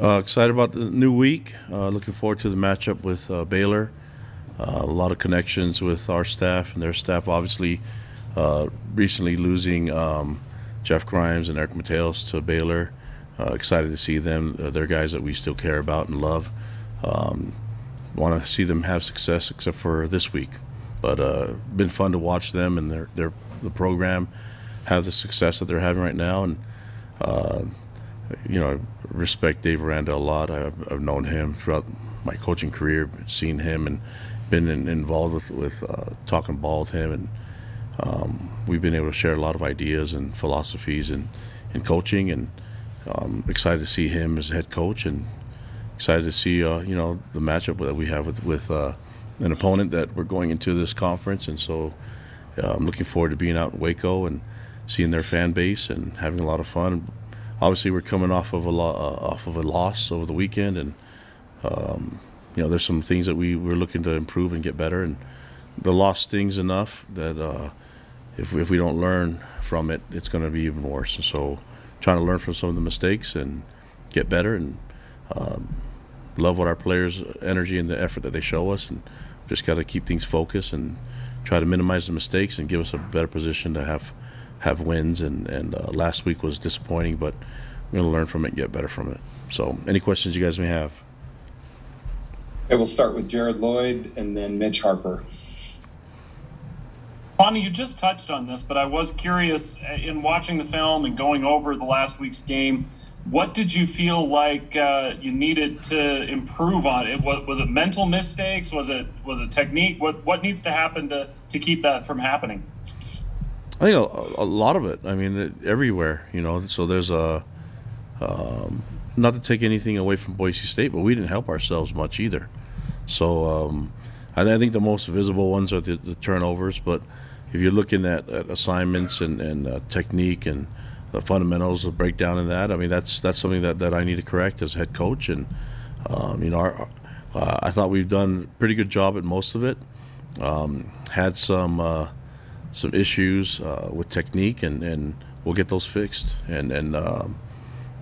Uh, excited about the new week. Uh, looking forward to the matchup with uh, Baylor. Uh, a lot of connections with our staff and their staff. Obviously, uh, recently losing um, Jeff Grimes and Eric Mateos to Baylor. Uh, excited to see them. they're guys that we still care about and love. Um, Want to see them have success, except for this week. But been fun to watch them and their their the program have the success that they're having right now and you know, respect Dave Aranda a lot. I've, I've, known him throughout my coaching career, seen him and been in, involved with with uh, talking ball with him, and um, we've been able to share a lot of ideas and philosophies and in coaching, and um, excited to see him as head coach, and excited to see uh, you know the matchup that we have with with uh, an opponent that we're going into this conference, and so uh, I'm looking forward to being out in Waco and seeing their fan base and having a lot of fun obviously we're coming off of a lo- uh, off of a loss over the weekend, and um, you know there's some things that we we're looking to improve and get better. And the loss stings enough that uh, if if we don't learn from it, it's going to be even worse. And so, trying to learn from some of the mistakes and get better, and um, love what our players' energy and the effort that they show us, and just got to keep things focused and try to minimize the mistakes and give us a better position to have have wins. And, and uh, last week was disappointing, but we're going to learn from it and get better from it. So, any questions you guys may have? Okay, we'll start with Jared Lloyd and then Mitch Harper. Bonnie, you just touched on this, but I was curious uh, in watching the film and going over the last week's game. What did you feel like uh, you needed to improve on? It was, was it mental mistakes? Was it was it technique? What what needs to happen to to keep that from happening? I think a, a lot of it. I mean, everywhere, you know. So there's a, um, not to take anything away from Boise State, but we didn't help ourselves much either. So um, I, I, think the most visible ones are the, the turnovers. But if you're looking at, at assignments and, and uh, technique and the fundamentals, the breakdown in that, I mean, that's that's something that, that I need to correct as head coach. And um, you know, our, uh, I thought we've done a pretty good job at most of it. Um, had some. Uh, some issues uh, with technique, and, and we'll get those fixed. And and um,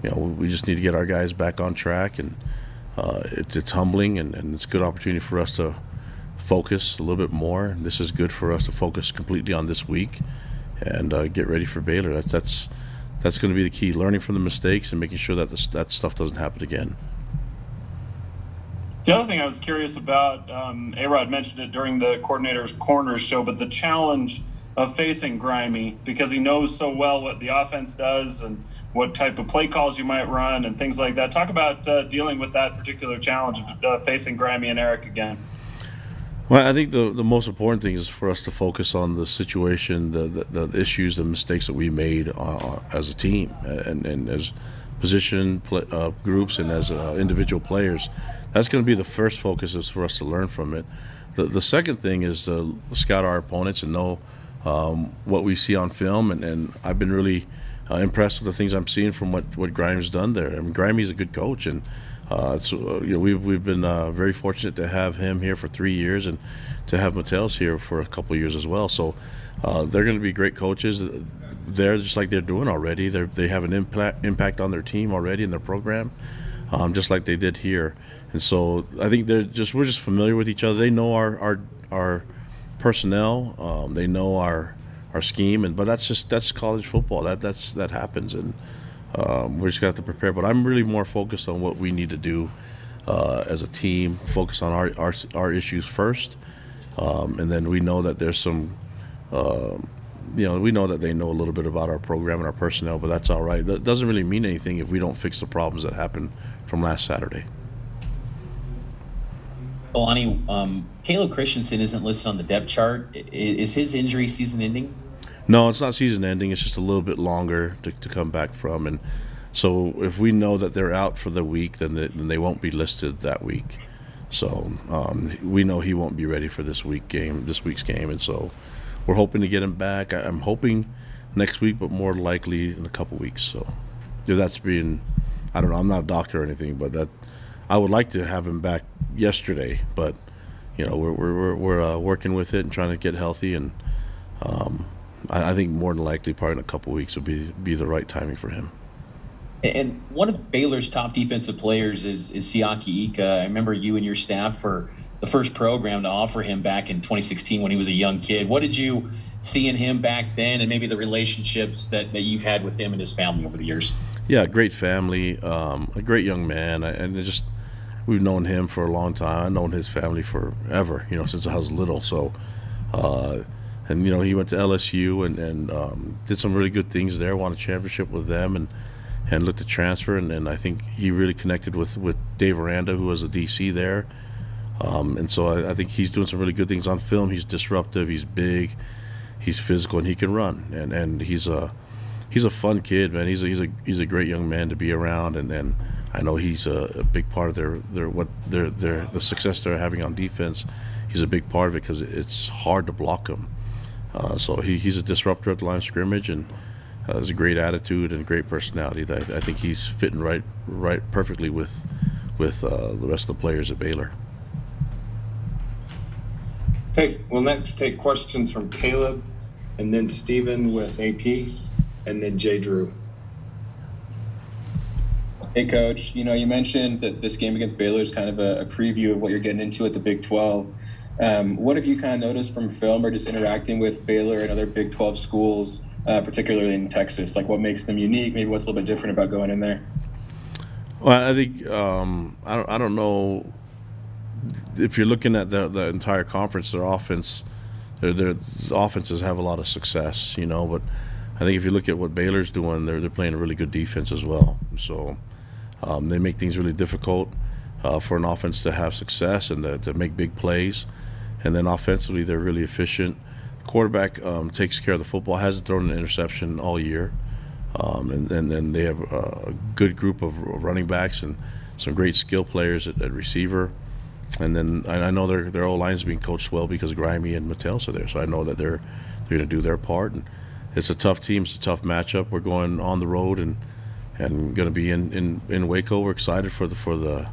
you know we just need to get our guys back on track, and uh, it's it's humbling, and, and it's a good opportunity for us to focus a little bit more. This is good for us to focus completely on this week and uh, get ready for Baylor. That's that's that's going to be the key: learning from the mistakes and making sure that this, that stuff doesn't happen again. The other thing I was curious about, um, Arod mentioned it during the coordinator's corners show, but the challenge of facing Grimy because he knows so well what the offense does and what type of play calls you might run and things like that. Talk about uh, dealing with that particular challenge of uh, facing Grimy and Eric again. Well, I think the the most important thing is for us to focus on the situation, the the, the issues, the mistakes that we made uh, as a team and, and as position play, uh, groups and as uh, individual players. That's going to be the first focus is for us to learn from it. The, the second thing is to scout our opponents and know – um, what we see on film, and, and I've been really uh, impressed with the things I'm seeing from what what Grimes done there. I mean, Grimey's a good coach, and uh, so you know we've we've been uh, very fortunate to have him here for three years, and to have Mateos here for a couple years as well. So uh, they're going to be great coaches. They're just like they're doing already. They they have an impact impact on their team already in their program, um, just like they did here. And so I think they're just we're just familiar with each other. They know our our our personnel. Um, they know our our scheme, and but that's just that's college football. That that's that happens, and um, we just got to prepare. But I'm really more focused on what we need to do uh, as a team. Focus on our our, our issues first, um, and then we know that there's some. Uh, you know, we know that they know a little bit about our program and our personnel, but that's all right. That doesn't really mean anything if we don't fix the problems that happened from last Saturday. Kalani, um, Caleb Christensen isn't listed on the depth chart. Is his injury season ending? No, it's not season ending. It's just a little bit longer to, to come back from. And so if we know that they're out for the week, then they, then they won't be listed that week. So um, we know he won't be ready for this week game, this week's game, and so we're hoping to get him back. I'm hoping next week, but more likely in a couple weeks. So if that's being, I don't know. I'm not a doctor or anything, but that I would like to have him back yesterday, but you know we're we're we're uh, working with it and trying to get healthy, and um, I, I, think more than likely, probably in a couple weeks would be be the right timing for him. And one of Baylor's top defensive players is, is Siaki Ika. I remember you and your staff for the first program to offer him back in 2016 when he was a young kid. What did you see in him back then and maybe the relationships that, that you've had with him and his family over the years? Yeah, great family, um, a great young man, and just we've known him for a long time. I've known his family forever, you know, since I was little. So, uh, and you know, he went to LSU and, and um, did some really good things there. Won a championship with them, and and looked to transfer. And, and I think he really connected with with Dave Aranda, who was a DC there. Um, and so I, I, think he's doing some really good things on film. He's disruptive. He's big. He's physical, and he can run. And and he's a he's a fun kid, man. He's a, he's a he's a great young man to be around. And and I know he's a, a big part of their their what their their the success they're having on defense. He's a big part of it because it's hard to block him. Uh, so he, he's a disruptor at the line of scrimmage and uh, has a great attitude and great personality. That I, I think he's fitting right right perfectly with with uh, the rest of the players at Baylor. Okay, we'll next take questions from Caleb and then Stephen with AP and then Jay Drew. Hey, coach. You know, you mentioned that this game against Baylor is kind of a, a preview of what you're getting into at the Big 12. Um, what have you kind of noticed from film or just interacting with Baylor and other Big 12 schools, uh, particularly in Texas? Like, what makes them unique? Maybe what's a little bit different about going in there? Well, I think um, I don't. I don't know if you're looking at the the entire conference. Their offense, their their offenses have a lot of success, you know. But I think if you look at what Baylor's doing, they're they're playing a really good defense as well. So um, they make things really difficult uh, for an offense to have success and to, to make big plays and then offensively they're really efficient. Quarterback um, takes care of the football. Hasn't thrown an interception all year, um, and then they have a good group of running backs and some great skill players at, at receiver. And then I, know their their O line's being coached well because Grimey and Mateos are there, so I know that they're they're going to do their part. And it's a tough team. It's a tough matchup. We're going on the road and and going to be in, in, in Waco. We're excited for the for the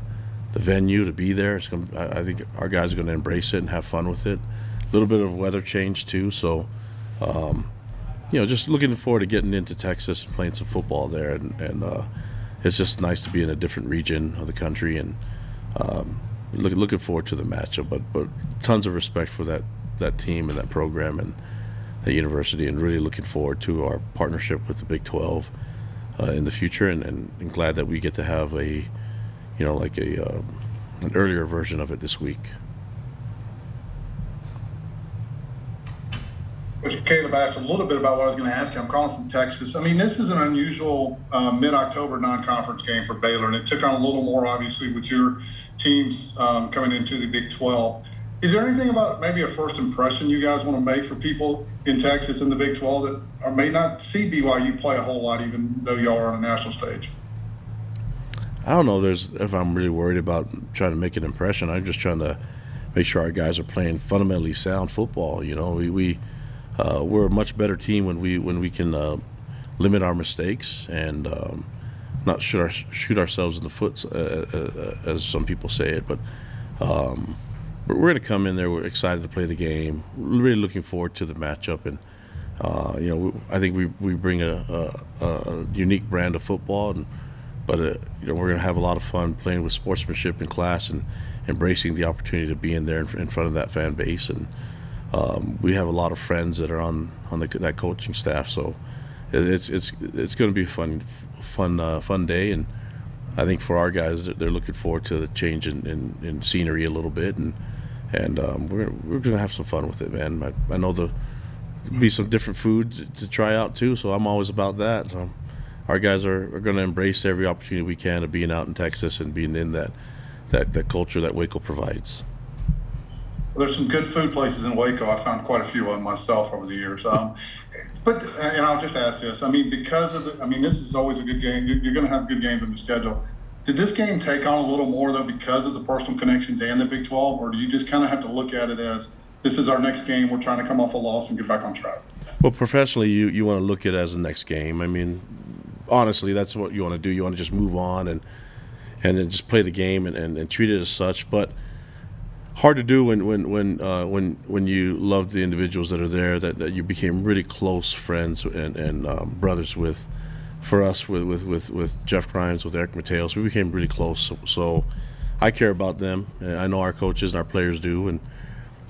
the venue to be there. It's going I think our guys are going to embrace it and have fun with it. A little bit of weather change too, so um, you know, just looking forward to getting into Texas and playing some football there, and, and uh, it's just nice to be in a different region of the country and um, look, looking forward to the matchup. But but tons of respect for that that team and that program and the university, and really looking forward to our partnership with the Big 12 uh, in the future, and, and, and glad that we get to have a you know, like a uh, an earlier version of it this week. Which Caleb asked a little bit about what I was going to ask you. I'm calling from Texas. I mean, this is an unusual uh, mid-October non-conference game for Baylor, and it took on a little more, obviously, with your teams um, coming into the Big 12. Is there anything about maybe a first impression you guys want to make for people in Texas in the Big 12 that or may not see BYU play a whole lot, even though y'all are on a national stage? I don't know if there's if I'm really worried about trying to make an impression. I'm just trying to make sure our guys are playing fundamentally sound football. You know, we we uh, we're a much better team when we when we can uh, limit our mistakes and um, not shoot our, shoot ourselves in the foot uh, uh, uh as some people say it. But um, we're going to come in there. We're excited to play the game. Really looking forward to the matchup and. Uh, you know, I think we, we bring a, a, a unique brand of football, and but uh, you know, we're going to have a lot of fun playing with sportsmanship in class and embracing the opportunity to be in there in, in front of that fan base. And um, we have a lot of friends that are on on the, that coaching staff, so it's it's it's going to be a fun fun uh, fun day. And I think for our guys, they're looking forward to the change in, in, in scenery a little bit, and and um, we're we're to have some fun with it, man. I, I know the be some different food to try out too, so I'm always about that. So our guys are, are to embrace every opportunity we can of being out in Texas and being in that that, that culture that Waco provides. There's some good food places in Waco. I found quite a few of them myself over the years. Um, but and I'll just ask this. I mean, because of the, I mean, this is always a good game. You're, you're going to have good games in the schedule. Did this game take on a little more though because of the personal connections and the Big 12, or do you just kind of have to look at it as this is our next game? We're trying to come off a loss and get back on track. Well, professionally, you you want to look at it as the next game. I mean, honestly, that's what you want to do. You want to just move on and and then just play the game and, and, and treat it as such. But hard to do when when when uh, when when you love the individuals that are there that, that you became really close friends and and um, brothers with for us with, with, with, with Jeff Grimes, with Eric Mateos. We became really close. So, so I care about them. I know our coaches and our players do. And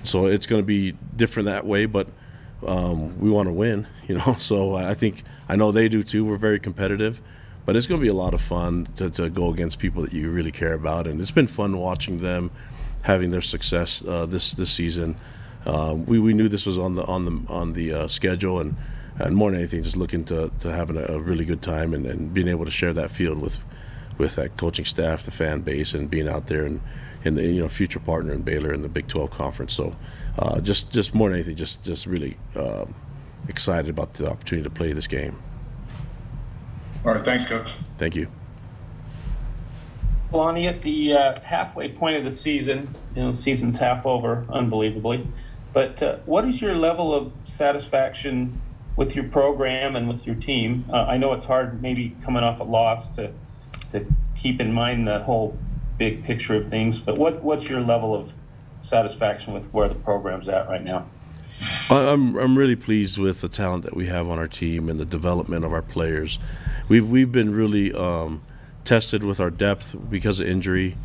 so it's going to be different that way, but um, we want to win, you know. So I think I know they do too. We're very competitive, but it's going to be a lot of fun to, to go against people that you really care about. And it's been fun watching them having their success uh, this this season. Uh, we, we knew this was on the on the on the uh, schedule, and, and more than anything, just looking to, to having a, a really good time and, and being able to share that field with with that coaching staff, the fan base, and being out there and and you know future partner in Baylor in the Big 12 conference. So uh, just just more than anything, just just really um, excited about the opportunity to play this game. All right, thanks, coach. Thank you. Kalani, at the uh, halfway point of the season, you know, season's half over, unbelievably. But uh, what is your level of satisfaction with your program and with your team? Uh, I know it's hard, maybe coming off a loss, to to keep in mind the whole big picture of things. But what what's your level of satisfaction with where the program's at right now? I'm I'm really pleased with the talent that we have on our team and the development of our players. We've we've been really um, tested with our depth because of injury.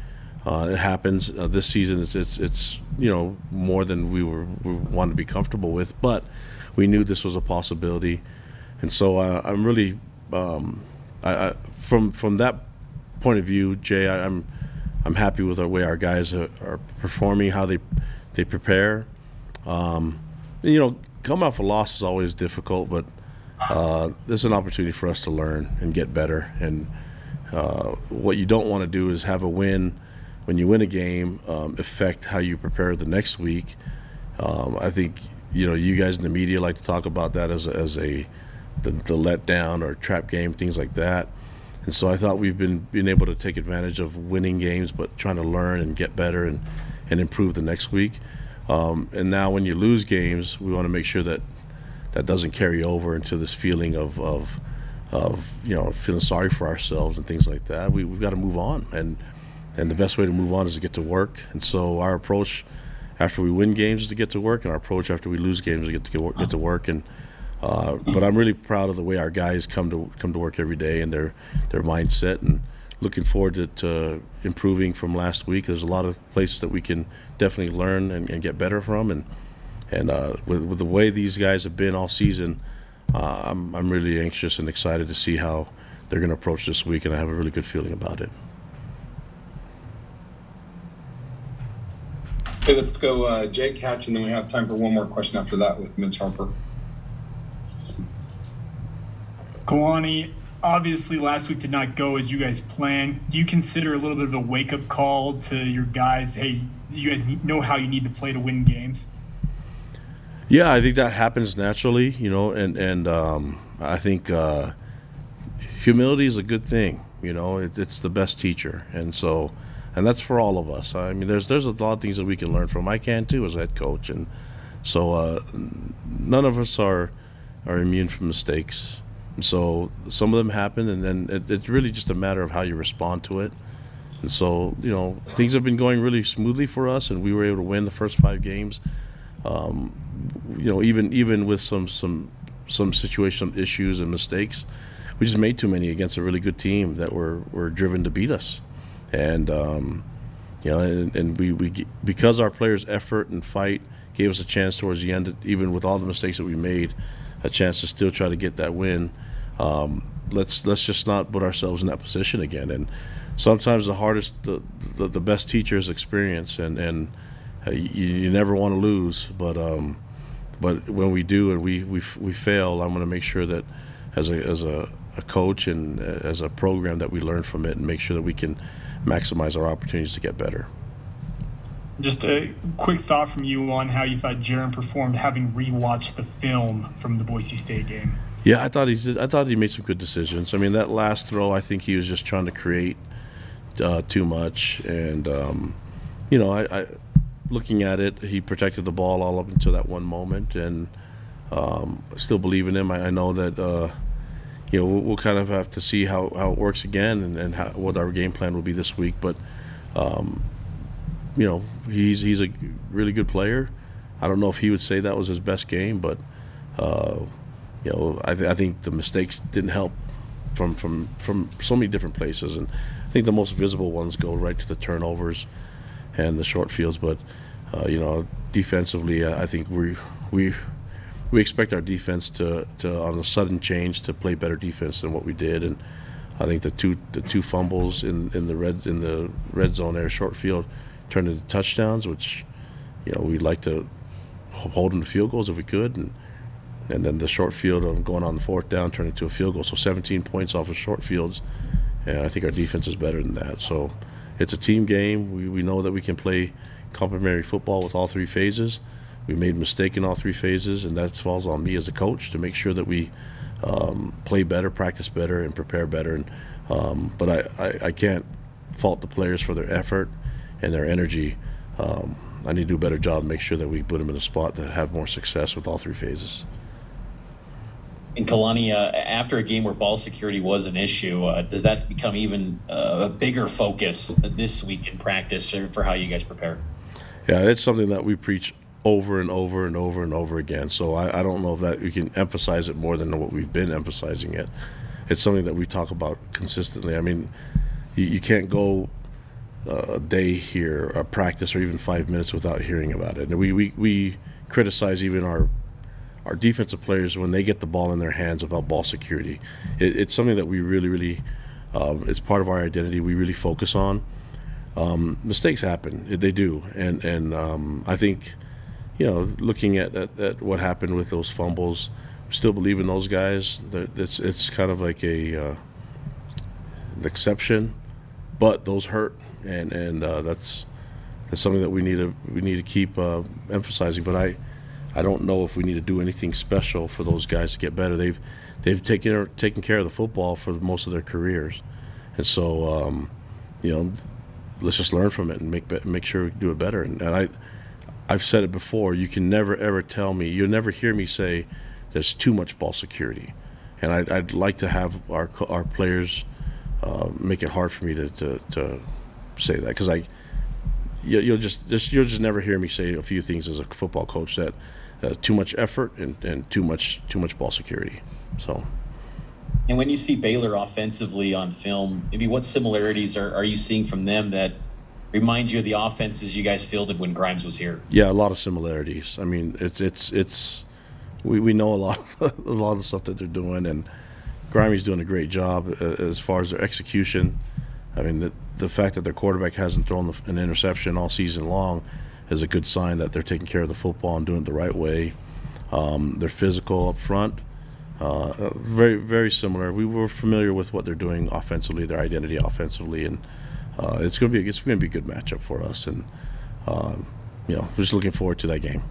Uh, it happens uh, this season. It's, it's it's you know more than we were we wanted to be comfortable with, but we knew this was a possibility, and so uh, I'm really um, I, I, from from that point of view, Jay. I, I'm I'm happy with the way our guys are, are performing, how they they prepare. Um, you know, coming off a loss is always difficult, but uh, is an opportunity for us to learn and get better. And uh, what you don't want to do is have a win when you win a game um, affect how you prepare the next week. Um, I think you know you guys in the media like to talk about that as a, as a the, the letdown or trap game, things like that. And so I thought we've been being able to take advantage of winning games, but trying to learn and get better and, and improve the next week. Um, and now when you lose games, we want to make sure that that doesn't carry over into this feeling of, of, of you know feeling sorry for ourselves and things like that. We, we've got to move on, and and the best way to move on is to get to work. And so our approach after we win games to get to work, and our approach after we lose games to get to get, get to work. And uh, but I'm really proud of the way our guys come to come to work every day and their their mindset and looking forward to, to, improving from last week. There's a lot of places that we can definitely learn and, and get better from, and and uh, with, with the way these guys have been all season, uh, I'm I'm really anxious and excited to see how they're going to approach this week, and I have a really good feeling about it. Okay, let's go uh, Jake Hatch, and then we have time for one more question after that with Mitch Harper. Kalani, obviously last week did not go as you guys planned. Do you consider a little bit of a wake up call to your guys? Hey, you guys know how you need to play to win games. Yeah, I think that happens naturally, you know, and and um, I think uh, humility is a good thing. You know, it, it's the best teacher, and so and that's for all of us. I mean, there's there's a lot of things that we can learn from. I can too as a head coach, and so uh, none of us are are immune from mistakes. So some of them happen, and then it, it's really just a matter of how you respond to it. And so you know things have been going really smoothly for us, and we were able to win the first five games. Um, you know, even even with some some some situational issues and mistakes, we just made too many against a really good team that were were driven to beat us, and um, you know, and, and we we because our players' effort and fight gave us a chance towards the end, even with all the mistakes that we made, a chance to still try to get that win. Um, let's let's just not put ourselves in that position again. And sometimes the hardest, the the, the best teacher is experience, and and uh, you, you, never want to lose. But um, but when we do and we we, we fail, I'm going to make sure that as a as a, a coach and as a program that we learn from it and make sure that we can maximize our opportunities to get better. Just a quick thought from you on how you thought Jaren performed having rewatched the film from the Boise State game. Yeah, I thought he I thought he made some good decisions. I mean, that last throw, I think he was just trying to create uh, too much, and um, you know, I, I, looking at it, he protected the ball all up until that one moment, and um, I still believe in him. I, I know that uh, you know we'll, we'll, kind of have to see how, how it works again, and, and how, what our game plan will be this week. But um, you know, he's he's a really good player. I don't know if he would say that was his best game, but. Uh, you know, I, th- I think the mistakes didn't help from from from so many different places, and I think the most visible ones go right to the turnovers and the short fields. But uh, you know, defensively, I I think we we we expect our defense to, to on a sudden change to play better defense than what we did, and I think the two the two fumbles in, in the red in the red zone there, short field, turned into touchdowns, which you know we'd like to hold them to field goals if we could, and and then the short field of going on the fourth down turned into a field goal. So 17 points off of short fields, and I think our defense is better than that. So it's a team game. We, we know that we can play complementary football with all three phases. We made a mistake in all three phases, and that falls on me as a coach to make sure that we um, play better, practice better, and prepare better. And um, but I, I, I can't fault the players for their effort and their energy. Um, I need to do a better job and make sure that we put them in a spot to have more success with all three phases. In Kalani, uh, after a game where ball security was an issue, uh, does that become even uh, a bigger focus this week in practice or for how you guys prepare? Yeah, it's something that we preach over and over and over and over again. So I, I don't know if that we can emphasize it more than what we've been emphasizing it. It's something that we talk about consistently. I mean, you, you can't go uh, a day here, a practice, or even five minutes without hearing about it. And we, we, we criticize even our our defensive players when they get the ball in their hands about ball security. It, it's something that we really, really, um, it's part of our identity. We really focus on. Um, mistakes happen, they do, and and um, I think, you know, looking at, at, at, what happened with those fumbles, still believe in those guys. It's it's kind of like a uh, exception, but those hurt, and and uh, that's that's something that we need to we need to keep uh, emphasizing. But I I don't know if we need to do anything special for those guys to get better. They've they've taken taken care of the football for most of their careers, and so um, you know, let's just learn from it and make make sure we do it better. And, and I I've said it before. You can never ever tell me. You'll never hear me say there's too much ball security, and I'd, I'd like to have our our players uh, make it hard for me to to, to say that because I you'll just, just you'll just never hear me say a few things as a football coach that uh, too much effort and, and too much too much ball security. So. And when you see Baylor offensively on film, maybe what similarities are, are you seeing from them that remind you of the offenses you guys fielded when Grimes was here? Yeah, a lot of similarities. I mean, it's it's it's we, we know a lot of, a lot of the stuff that they're doing, and Grimey's doing a great job uh, as far as their execution. I mean, the the fact that their quarterback hasn't thrown an interception all season long is a good sign that they're taking care of the football and doing it the right way. Um, they're physical up front. Uh, very, very similar. We were familiar with what they're doing offensively, their identity offensively, and it's going to be it's to be a good matchup for us. And um, you know, we're just looking forward to that game.